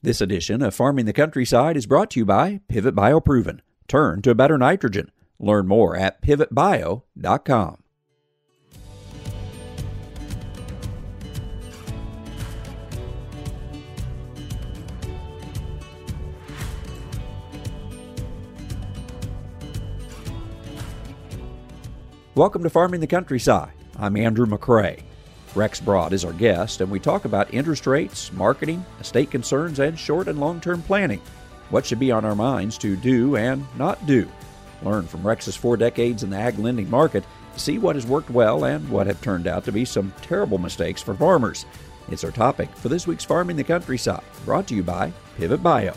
This edition of Farming the Countryside is brought to you by Pivot BioProven. Turn to a better nitrogen. Learn more at pivotbio.com. Welcome to Farming the Countryside. I'm Andrew McCrea. Rex Broad is our guest, and we talk about interest rates, marketing, estate concerns, and short and long term planning. What should be on our minds to do and not do. Learn from Rex's four decades in the ag lending market to see what has worked well and what have turned out to be some terrible mistakes for farmers. It's our topic for this week's Farming the Countryside, brought to you by Pivot Bio.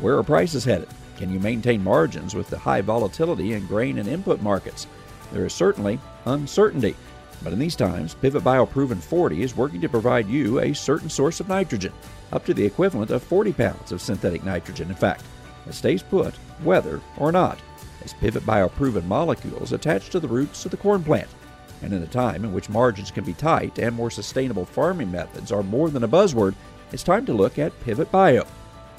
Where are prices headed? Can you maintain margins with the high volatility in grain and input markets? There is certainly uncertainty. But in these times, Pivot BioProven 40 is working to provide you a certain source of nitrogen, up to the equivalent of 40 pounds of synthetic nitrogen, in fact, It stays put, whether or not, as Pivot BioProven molecules attach to the roots of the corn plant. And in a time in which margins can be tight and more sustainable farming methods are more than a buzzword, it's time to look at Pivot Bio.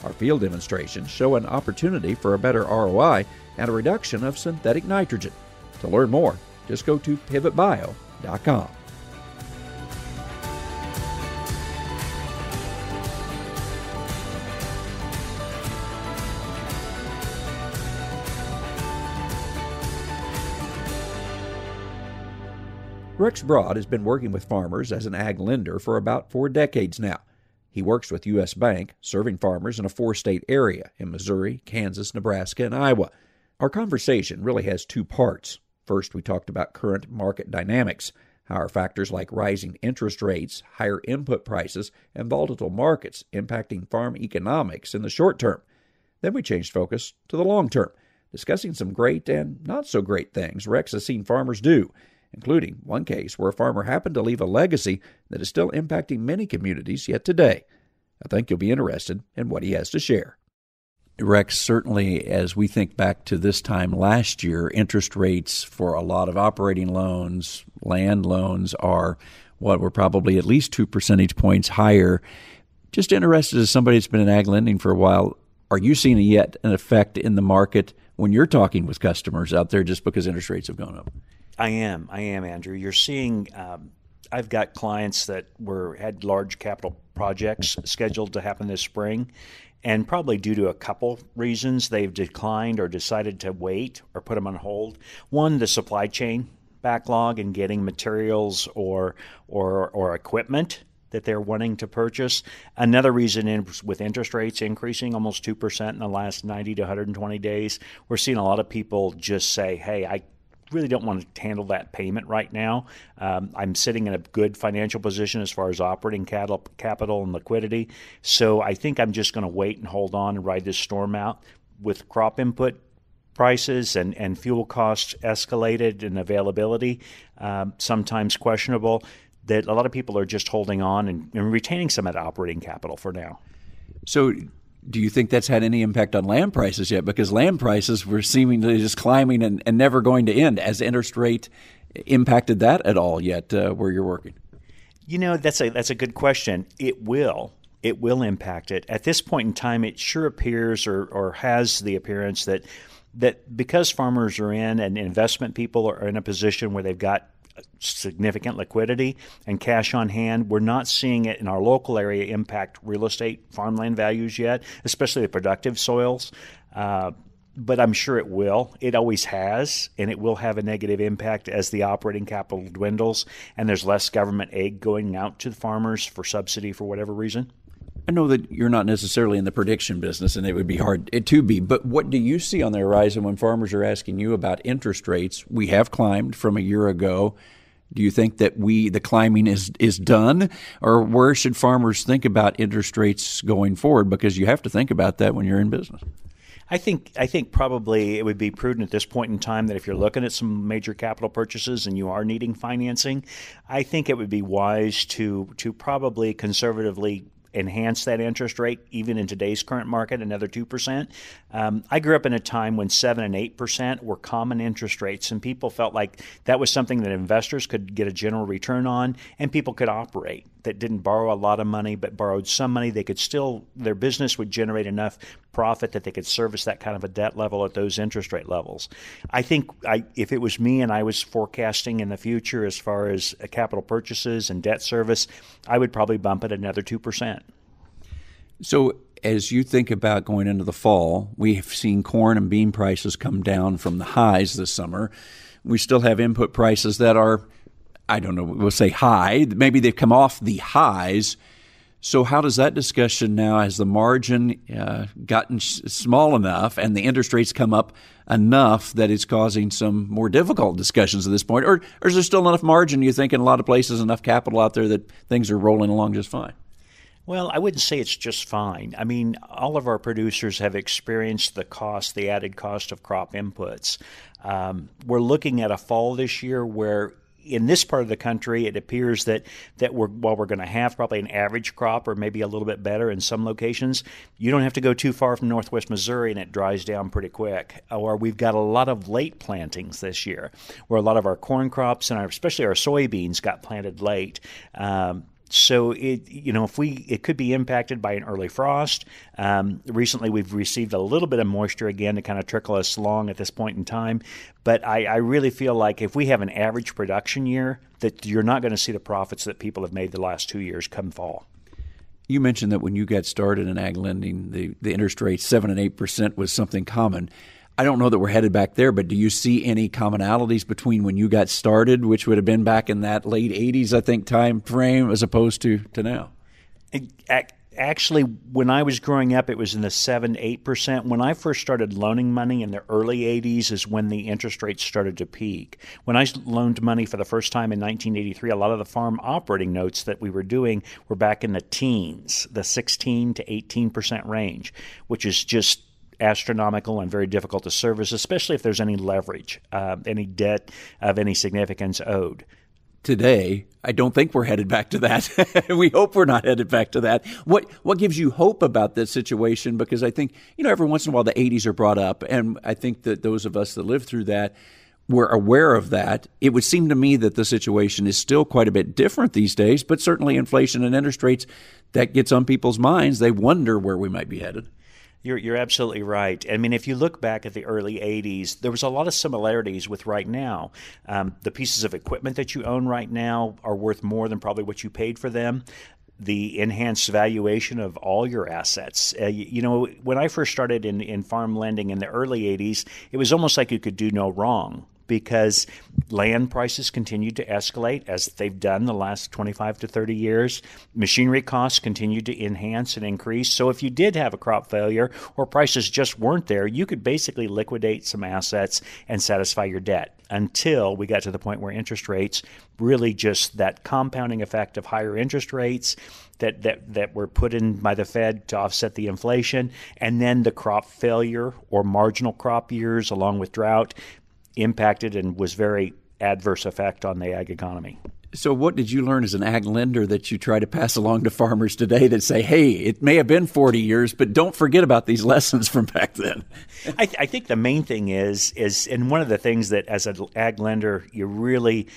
Our field demonstrations show an opportunity for a better ROI and a reduction of synthetic nitrogen. To learn more, just go to pivotbio.com com. Rex Broad has been working with farmers as an ag lender for about four decades now. He works with U.S. Bank, serving farmers in a four state area in Missouri, Kansas, Nebraska, and Iowa. Our conversation really has two parts. First, we talked about current market dynamics. How are factors like rising interest rates, higher input prices, and volatile markets impacting farm economics in the short term? Then we changed focus to the long term, discussing some great and not so great things Rex has seen farmers do, including one case where a farmer happened to leave a legacy that is still impacting many communities yet today. I think you'll be interested in what he has to share. Rex, certainly as we think back to this time last year, interest rates for a lot of operating loans, land loans are what were probably at least two percentage points higher. Just interested as somebody that's been in ag lending for a while, are you seeing yet an effect in the market when you're talking with customers out there just because interest rates have gone up? I am. I am, Andrew. You're seeing. Um, I've got clients that were had large capital projects scheduled to happen this spring, and probably due to a couple reasons, they've declined or decided to wait or put them on hold. One, the supply chain backlog and getting materials or or or equipment that they're wanting to purchase. Another reason is with interest rates increasing almost 2% in the last 90 to 120 days, we're seeing a lot of people just say, "Hey, I really don't want to handle that payment right now. Um, I'm sitting in a good financial position as far as operating capital and liquidity. So I think I'm just going to wait and hold on and ride this storm out with crop input prices and, and fuel costs escalated and availability, um, sometimes questionable, that a lot of people are just holding on and, and retaining some of that operating capital for now. So do you think that's had any impact on land prices yet? Because land prices were seemingly just climbing and, and never going to end. Has interest rate impacted that at all yet uh, where you're working? You know, that's a that's a good question. It will. It will impact it. At this point in time, it sure appears or, or has the appearance that that because farmers are in and investment people are in a position where they've got significant liquidity and cash on hand. We're not seeing it in our local area impact real estate farmland values yet, especially the productive soils. Uh, but I'm sure it will. It always has, and it will have a negative impact as the operating capital dwindles and there's less government aid going out to the farmers for subsidy for whatever reason. I know that you're not necessarily in the prediction business, and it would be hard to be. But what do you see on the horizon when farmers are asking you about interest rates? We have climbed from a year ago. Do you think that we the climbing is is done, or where should farmers think about interest rates going forward? Because you have to think about that when you're in business. I think I think probably it would be prudent at this point in time that if you're looking at some major capital purchases and you are needing financing, I think it would be wise to to probably conservatively enhance that interest rate even in today's current market another 2%. Um, I grew up in a time when 7 and 8% were common interest rates and people felt like that was something that investors could get a general return on and people could operate. That didn't borrow a lot of money but borrowed some money, they could still their business would generate enough profit that they could service that kind of a debt level at those interest rate levels. I think I, if it was me and I was forecasting in the future as far as uh, capital purchases and debt service, I would probably bump it another two percent. So as you think about going into the fall, we have seen corn and bean prices come down from the highs this summer. We still have input prices that are, I don't know, we'll say high. Maybe they've come off the highs. So, how does that discussion now, has the margin uh, gotten small enough and the interest rates come up enough that it's causing some more difficult discussions at this point? Or, or is there still enough margin, you think, in a lot of places, enough capital out there that things are rolling along just fine? Well, I wouldn't say it's just fine. I mean, all of our producers have experienced the cost, the added cost of crop inputs. Um, we're looking at a fall this year where in this part of the country, it appears that that we're while we're going to have probably an average crop or maybe a little bit better in some locations, you don't have to go too far from northwest Missouri and it dries down pretty quick. Or we've got a lot of late plantings this year, where a lot of our corn crops and our, especially our soybeans got planted late. Um, so it you know if we it could be impacted by an early frost. Um, recently, we've received a little bit of moisture again to kind of trickle us along at this point in time. But I, I really feel like if we have an average production year, that you're not going to see the profits that people have made the last two years come fall. You mentioned that when you got started in ag lending, the, the interest rate seven and eight percent was something common. I don't know that we're headed back there, but do you see any commonalities between when you got started, which would have been back in that late '80s, I think, time frame, as opposed to to now? Actually, when I was growing up, it was in the seven, eight percent. When I first started loaning money in the early '80s, is when the interest rates started to peak. When I loaned money for the first time in 1983, a lot of the farm operating notes that we were doing were back in the teens, the 16 to 18 percent range, which is just astronomical and very difficult to service, especially if there's any leverage, uh, any debt of any significance owed. Today, I don't think we're headed back to that. we hope we're not headed back to that. What what gives you hope about this situation? Because I think you know every once in a while the 80s are brought up, and I think that those of us that lived through that were aware of that. It would seem to me that the situation is still quite a bit different these days, but certainly inflation and interest rates that gets on people's minds. They wonder where we might be headed. You're, you're absolutely right. I mean, if you look back at the early 80s, there was a lot of similarities with right now. Um, the pieces of equipment that you own right now are worth more than probably what you paid for them the enhanced valuation of all your assets. Uh, you, you, know, when I first started in, in farm lending in the early 80s, it was almost like you could do no wrong because land prices continued to escalate as they've done the last 25 to 30 years. Machinery costs continued to enhance and increase. So if you did have a crop failure or prices just weren't there, you could basically liquidate some assets and satisfy your debt until we got to the point where interest rates really just that compounding effect of higher interest rates that, that, that were put in by the Fed to offset the inflation, and then the crop failure or marginal crop years along with drought impacted and was very adverse effect on the ag economy. So, what did you learn as an ag lender that you try to pass along to farmers today that say, hey, it may have been 40 years, but don't forget about these lessons from back then? I, th- I, think the main thing is, is, and one of the things that as an ag lender, you really,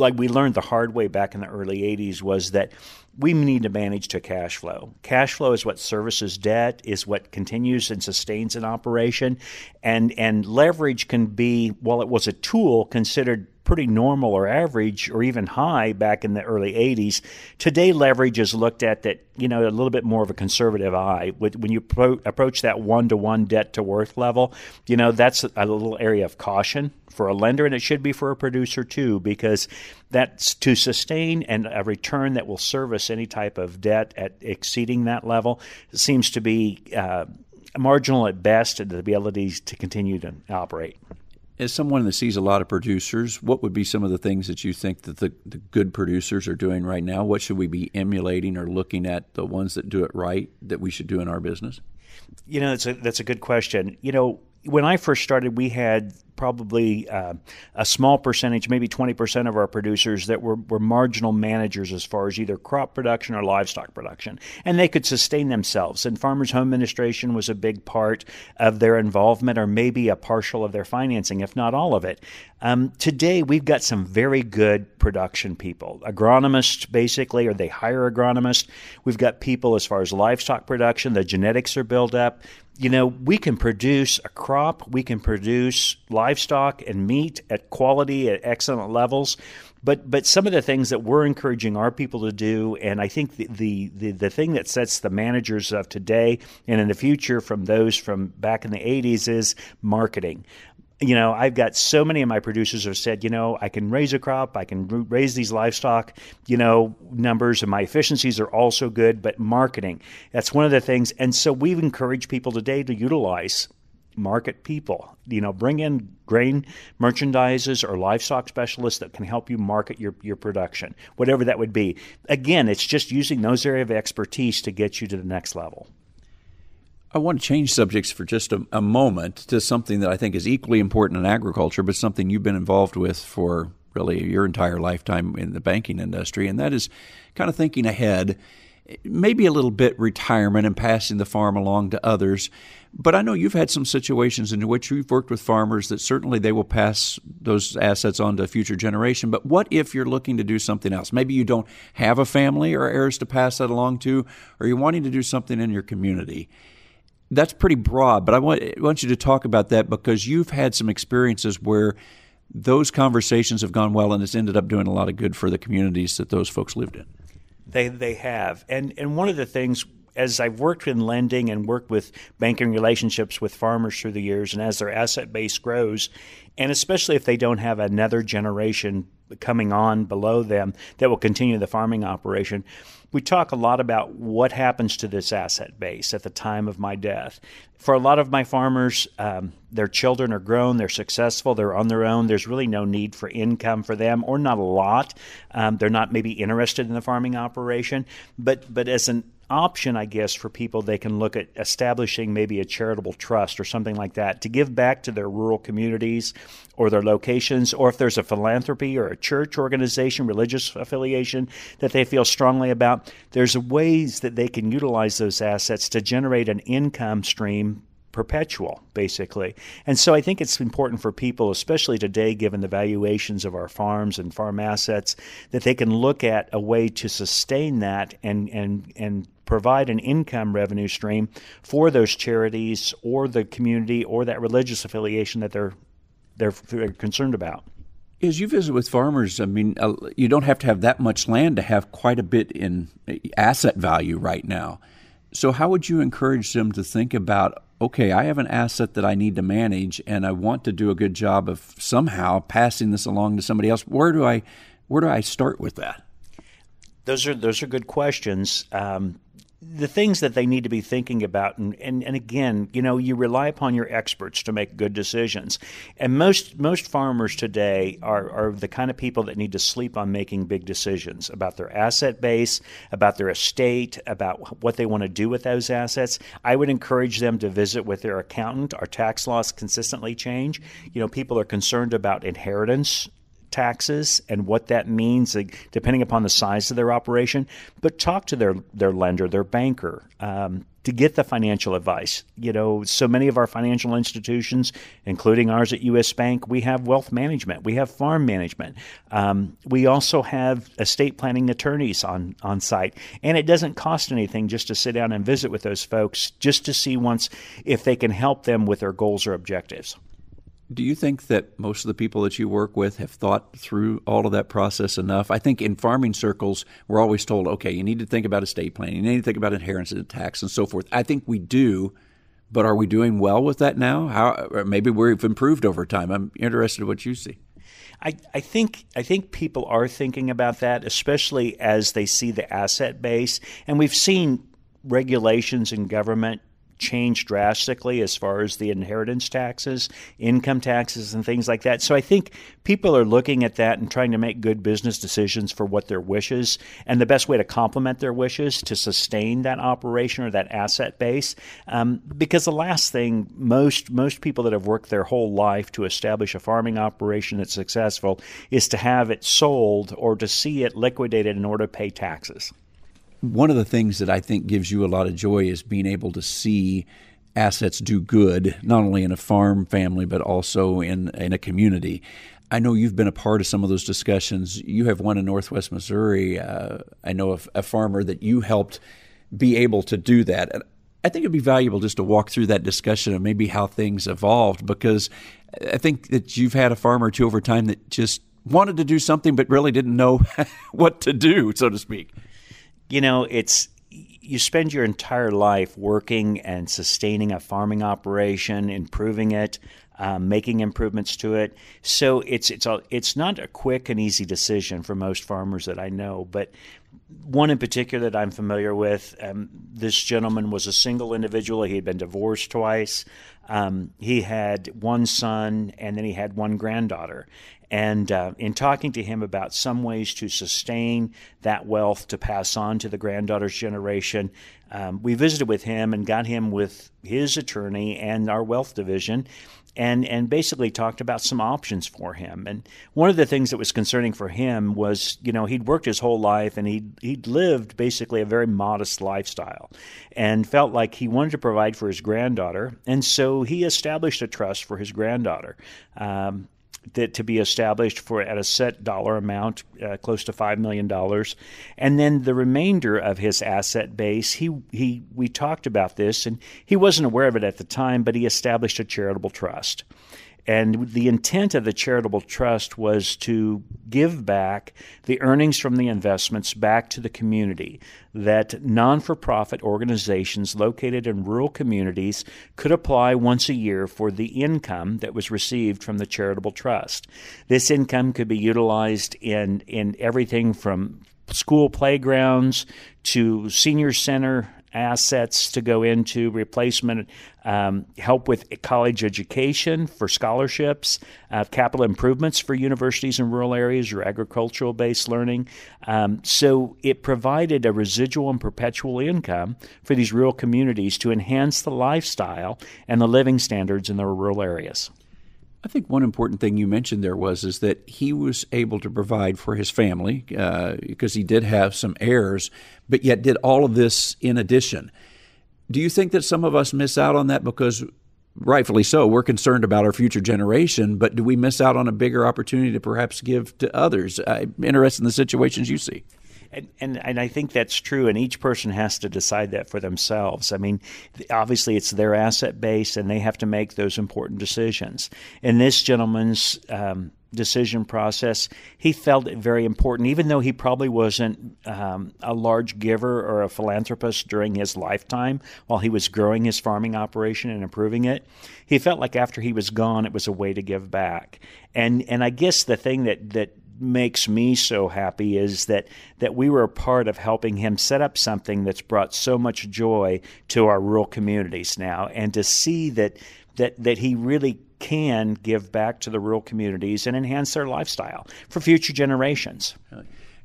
like we learned the hard way back in the early 80s, was that we need to manage to cash flow. Cash flow is what services debt, is what continues and sustains an operation, and and leverage can be, while it was a tool, considered pretty normal or average or even high back in the early 80s. Today, leverage is looked at that, you know, a little bit more of a conservative eye. When you pro- approach that one to one debt to worth level, you know, that's a little area of caution for a lender, and it should be for a producer too, because that's to sustain and a return that will service any type of debt at exceeding that level seems to be uh, marginal at best, to the abilities to continue to operate as someone that sees a lot of producers, what would be some of the things that you think that the, the good producers are doing right now? What should we be emulating or looking at the ones that do it right that we should do in our business? You know, that's a, that's a good question. You know, when I first started, we had probably uh, a small percentage, maybe 20% of our producers that were, were marginal managers as far as either crop production or livestock production. And they could sustain themselves. And Farmers Home Administration was a big part of their involvement or maybe a partial of their financing, if not all of it. Um, today, we've got some very good production people. Agronomists, basically, or they hire agronomists. We've got people as far as livestock production, the genetics are built up. You know, we can produce a crop, we can produce livestock and meat at quality at excellent levels. But but some of the things that we're encouraging our people to do, and I think the, the, the, the thing that sets the managers of today and in the future from those from back in the 80s is marketing you know, I've got so many of my producers have said, you know, I can raise a crop, I can raise these livestock, you know, numbers, and my efficiencies are also good, but marketing, that's one of the things. And so we've encouraged people today to utilize market people. You know, bring in grain merchandisers or livestock specialists that can help you market your, your production, whatever that would be. Again, it's just using those area of expertise to get you to the next level. I want to change subjects for just a, a, moment to something that I think is equally important in agriculture, but something you've been involved with for really your entire lifetime in the banking industry, and that is kind of thinking ahead, maybe a little bit retirement and passing the farm along to others. But I know you've had some situations in which you've worked with farmers that certainly they will pass those assets on to a future generation. But what if you're looking to do something else? Maybe you don't have a family or heirs to pass that along to, or you're wanting to do something in your community that's pretty broad, but I want, I want you to talk about that because you've had some experiences where those conversations have gone well and it's ended up doing a lot of good for the communities that those folks lived in. They they have, and and one of the things as I've worked in lending and worked with banking relationships with farmers through the years, and as their asset base grows, and especially if they don't have another generation coming on below them that will continue the farming operation, we talk a lot about what happens to this asset base at the time of my death. For a lot of my farmers, um, their children are grown, they're successful, they're on their own. There's really no need for income for them, or not a lot. Um, they're not maybe interested in the farming operation, but but as an option, I guess, for people, they can look at establishing maybe a charitable trust or something like that to give back to their rural communities or their locations, or if there's a philanthropy or a church organization, religious affiliation that they feel strongly about, there's ways that they can utilize those assets to generate an income stream perpetual, basically. And so I think it's important for people, especially today, given the valuations of our farms and farm assets, that they can look at a way to sustain that and and and provide an income revenue stream for those charities or the community or that religious affiliation that they're they're, they're concerned about. As you visit with farmers, I mean, uh, you don't have to have that much land to have quite a bit in asset value right now. So, how would you encourage them to think about okay, I have an asset that I need to manage, and I want to do a good job of somehow passing this along to somebody else? Where do I where do I start with that? Those are those are good questions. Um, the things that they need to be thinking about and, and, and again you know you rely upon your experts to make good decisions. And most most farmers today are, are the kind of people that need to sleep on making big decisions about their asset base about their estate about what they want to do with those assets. I would encourage them to visit with their accountant. Our tax laws consistently change. You know people are concerned about inheritance taxes and what that means, depending upon the size of their operation. But talk to their their lender, their banker, um, to get the financial advice. You know, so many of our financial institutions, including ours at U.S. Bank, we have wealth management, we have farm management, um, we also have estate planning attorneys on on site, and it doesn't cost anything just to sit down and visit with those folks, just to see once if they can help them with their goals or objectives. Do you think that most of the people that you work with have thought through all of that process enough? I think in farming circles, we're always told, okay, you need to think about estate planning, you need to think about inheritance and tax and so forth. I think we do, but are we doing well with that now? How maybe we've improved over time. I'm interested in what you see. I, I think I think people are thinking about that, especially as they see the asset base, and we've seen regulations in government changed drastically as far as the inheritance taxes, income taxes, and things like that. So I think people are looking at that and trying to make good business decisions for what their wishes and the best way to complement their wishes to sustain that operation or that asset base. Um, because the last thing most most people that have worked their whole life to establish a farming operation that's successful is to have it sold or to see it liquidated in order to pay taxes one of the things that I think gives you a lot of joy is being able to see assets do good, not only in a farm family, but also in, in a community. I know you've been a part of some of those discussions. You have one in Northwest Missouri. Uh, I know a, a farmer that you helped be able to do that. And I think it'd be valuable just to walk through that discussion of maybe how things evolved because I think that you've had a farmer or two over time that just wanted to do something but really didn't know what to do, so to speak you know, it's you spend your entire life working and sustaining a farming operation, improving it, um, making improvements to it. So it's it's a, it's not a quick and easy decision for most farmers that I know, but one in particular that I'm familiar with. Um, this gentleman was a single individual. He had been divorced twice. Um, he had one son, and then he had one granddaughter. And uh, in talking to him about some ways to sustain that wealth to pass on to the granddaughter's generation, um, we visited with him and got him with his attorney and our wealth division and and basically talked about some options for him. And one of the things that was concerning for him was, you know, he'd worked his whole life and he'd he'd lived basically a very modest lifestyle, and felt like he wanted to provide for his granddaughter, and so he established a trust for his granddaughter. Um, that to be established for at a set dollar amount, uh, close to five million dollars, and then the remainder of his asset base. He he we talked about this, and he wasn't aware of it at the time, but he established a charitable trust. And the intent of the charitable trust was to give back the earnings from the investments back to the community, that non for profit organizations located in rural communities could apply once a year for the income that was received from the charitable trust. This income could be utilized in, in everything from school playgrounds to senior center assets to go into replacement, um, help with college education for scholarships, uh, capital improvements for universities in rural areas or agricultural based learning. Um, so it provided a residual and perpetual income for these rural communities to enhance the lifestyle and the living standards in their rural areas. I think one important thing you mentioned there was is that he was able to provide for his family uh, because he did have some heirs, but yet did all of this in addition. Do you think that some of us miss out on that because, rightfully so, we're concerned about our future generation, but do we miss out on a bigger opportunity to perhaps give to others? I'm interested in the situations you see. And, and, and I think that's true, and each person has to decide that for themselves. I mean, obviously it's their asset base, and they have to make those important decisions. In this gentleman's um, decision process, he felt it very important, even though he probably wasn't um, a large giver or a philanthropist during his lifetime while he was growing his farming operation and improving it. He felt like after he was gone, it was a way to give back. And and I guess the thing that that makes me so happy is that that we were a part of helping him set up something that's brought so much joy to our rural communities now and to see that that that he really can give back to the rural communities and enhance their lifestyle for future generations.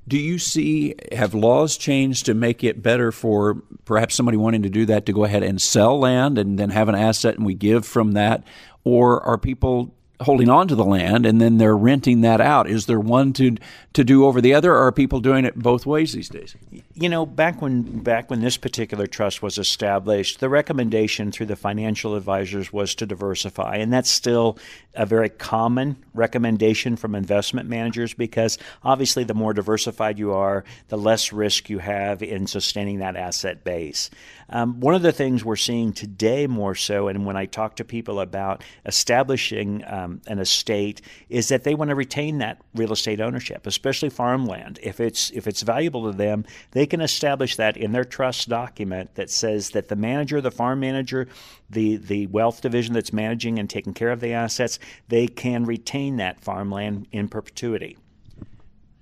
Do you see have laws changed to make it better for perhaps somebody wanting to do that to go ahead and sell land and then have an asset and we give from that or are people holding on to the land and then they're renting that out. Is there one to to do over the other, or are people doing it both ways these days? You know, back when back when this particular trust was established, the recommendation through the financial advisors was to diversify, and that's still a very common recommendation from investment managers because obviously the more diversified you are, the less risk you have in sustaining that asset base. Um, one of the things we're seeing today more so, and when I talk to people about establishing um, an estate, is that they want to retain that real estate ownership, especially farmland. If it's if it's valuable to them, they can establish that in their trust document that says that the manager, the farm manager, the the wealth division that's managing and taking care of the assets, they can retain that farmland in perpetuity.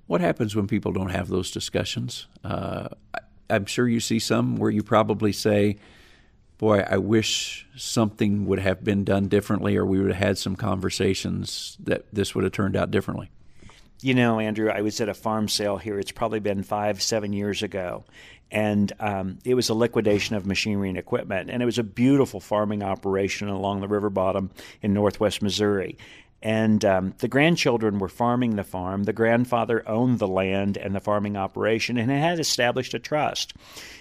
What happens when people don't have those discussions? Uh, I'm sure you see some where you probably say, boy, I wish something would have been done differently, or we would have had some conversations that this would have turned out differently? You know, Andrew, I was at a farm sale here. It's probably been five, seven years ago. And um, it was a liquidation of machinery and equipment. And it was a beautiful farming operation along the river bottom in northwest Missouri. And um, the grandchildren were farming the farm. The grandfather owned the land and the farming operation and had established a trust.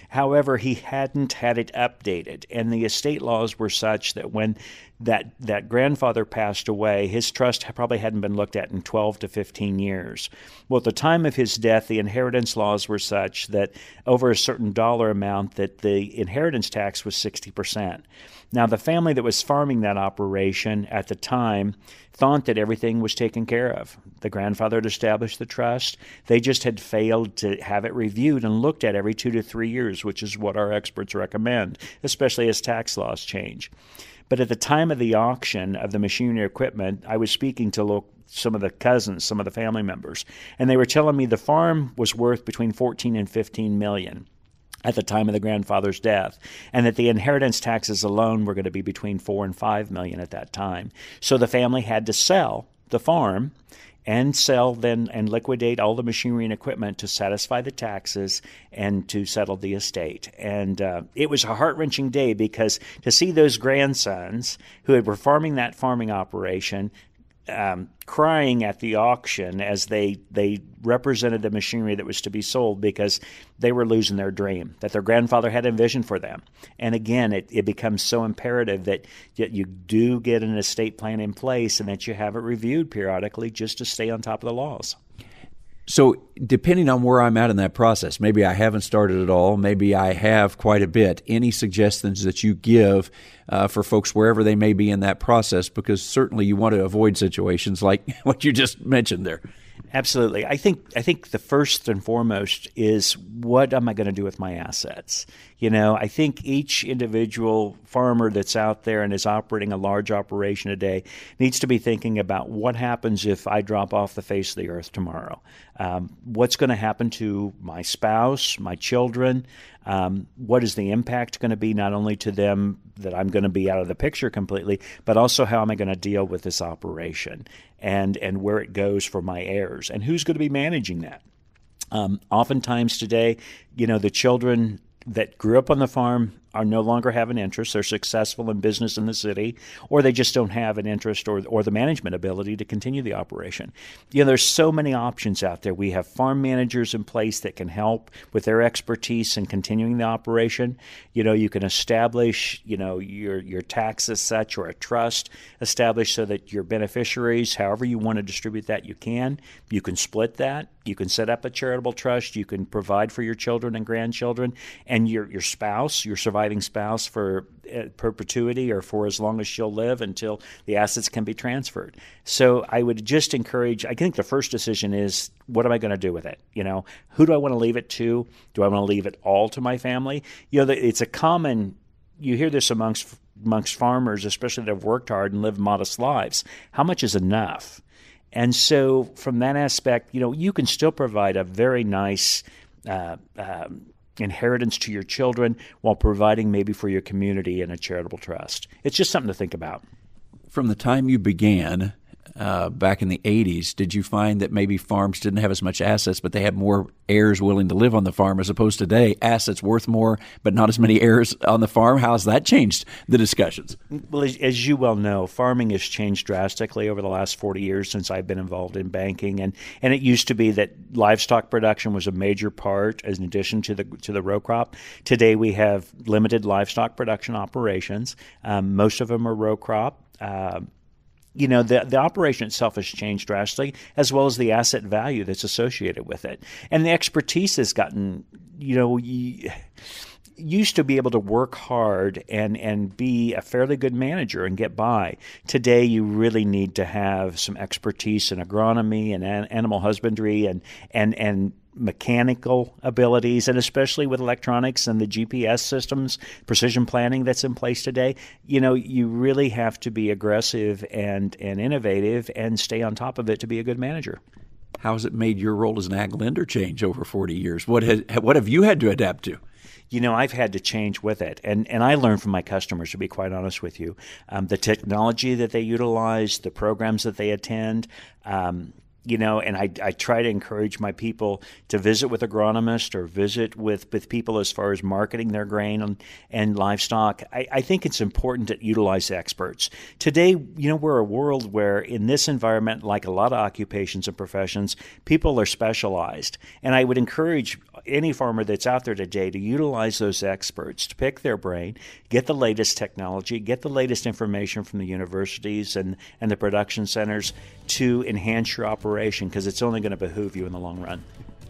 However, he hadn't had it updated, and the estate laws were such that when that that grandfather passed away, his trust probably hadn't been looked at in 12 to 15 years. Well, at the time of his death, the inheritance laws were such that over a certain dollar amount that the inheritance tax was 60%. Now, the family that was farming that operation at the time thought that everything was taken care of. The grandfather had established the trust. They just had failed to have it reviewed and looked at every two to three years, which is what our experts recommend, especially as tax laws change. But at the time of the auction of the machinery equipment, I was speaking to some of the cousins, some of the family members, and they were telling me the farm was worth between 14 and 15 million at the time of the grandfather's death, and that the inheritance taxes alone were going to be between four and five million at that time. So the family had to sell the farm and sell then and liquidate all the machinery and equipment to satisfy the taxes and to settle the estate. And uh, it was a heart wrenching day because to see those grandsons who had were farming that farming operation um, crying at the auction as they they represented the machinery that was to be sold because they were losing their dream that their grandfather had envisioned for them. And again, it, it becomes so imperative that you do get an estate plan in place and that you have it reviewed periodically just to stay on top of the laws. So, depending on where I'm at in that process, maybe I haven't started at all, maybe I have quite a bit. Any suggestions that you give uh, for folks wherever they may be in that process? Because certainly you want to avoid situations like what you just mentioned there. Absolutely. I think I think the first and foremost is what am I going to do with my assets? You know, I think each individual farmer that's out there and is operating a large operation a day needs to be thinking about what happens if I drop off the face of the earth tomorrow. Um, what's going to happen to my spouse, my children? Um, what is the impact going to be not only to them that I'm going to be out of the picture completely, but also how am I going to deal with this operation and and where it goes for my heirs and who's going to be managing that. Um, oftentimes today, you know, the children that grew up on the farm are no longer have an interest. They're successful in business in the city, or they just don't have an interest or, or the management ability to continue the operation. You know, there's so many options out there. We have farm managers in place that can help with their expertise in continuing the operation. You know, you can establish, you know, your your tax as such or a trust established so that your beneficiaries, however you want to distribute that, you can. You can split that. You can set up a charitable trust. You can provide for your children and grandchildren and your your spouse, your surviving surviving spouse for uh, perpetuity or for as long as she'll live until the assets can be transferred. So I would just encourage. I think the first decision is what am I going to do with it? You know, who do I want to leave it to? Do I want to leave it all to my family? You know, it's a common. You hear this amongst amongst farmers, especially that have worked hard and lived modest lives. How much is enough? And so, from that aspect, you know, you can still provide a very nice uh, um, inheritance to your children while providing maybe for your community in a charitable trust. It's just something to think about. From the time you began uh, back in the 80s, did you find that maybe farms didn't have as much assets, but they had more heirs willing to live on the farm as opposed to today? Assets worth more, but not as many heirs on the farm. How has that changed the discussions? Well, as you well know, farming has changed drastically over the last 40 years since I've been involved in banking, and, and it used to be that livestock production was a major part, as in addition to the to the row crop. Today, we have limited livestock production operations. Um, most of them are row crop. Uh, you know the the operation itself has changed drastically as well as the asset value that's associated with it and the expertise has gotten you know you, used to be able to work hard and and be a fairly good manager and get by. Today, you really need to have some expertise in agronomy and an, animal husbandry and and and mechanical abilities, and especially with electronics and the GPS systems, precision planning that's in place today, you know, you really have to be aggressive and, and innovative and stay on top of it to be a good manager. How has it made your role as an ag lender change over 40 years? What, has, what have you had to adapt to? you know, I've had to change with it. And, and I learn from my customers, to be quite honest with you. Um, the technology that they utilize, the programs that they attend, um, you know, and I, I try to encourage my people to visit with agronomists or visit with, with people as far as marketing their grain and, and livestock. I, I think it's important to utilize experts. Today, you know, we're a world where in this environment, like a lot of occupations and professions, people are specialized. And I would encourage any farmer that's out there today to utilize those experts to pick their brain, get the latest technology, get the latest information from the universities and, and the production centers to enhance your operation because it's only going to behoove you in the long run.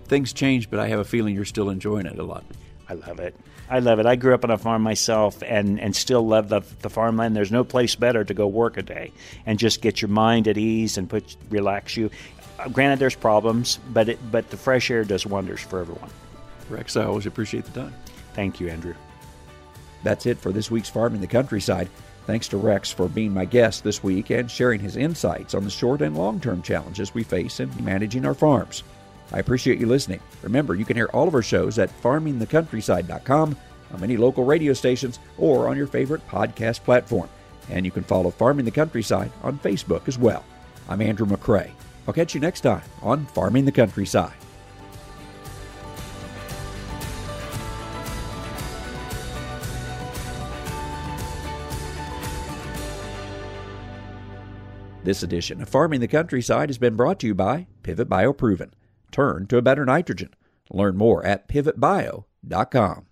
Things change, but I have a feeling you're still enjoying it a lot. I love it. I love it. I grew up on a farm myself and, and still love the, the farmland. There's no place better to go work a day and just get your mind at ease and put relax you. Granted, there's problems, but it, but the fresh air does wonders for everyone. Rex, I always appreciate the time. Thank you, Andrew. That's it for this week's Farming the Countryside. Thanks to Rex for being my guest this week and sharing his insights on the short and long term challenges we face in managing our farms. I appreciate you listening. Remember, you can hear all of our shows at farmingthecountryside.com, on many local radio stations, or on your favorite podcast platform. And you can follow Farming the Countryside on Facebook as well. I'm Andrew McCrea. I'll catch you next time on Farming the Countryside. This edition of Farming the Countryside has been brought to you by Pivot Bio Proven. Turn to a better nitrogen. Learn more at pivotbio.com.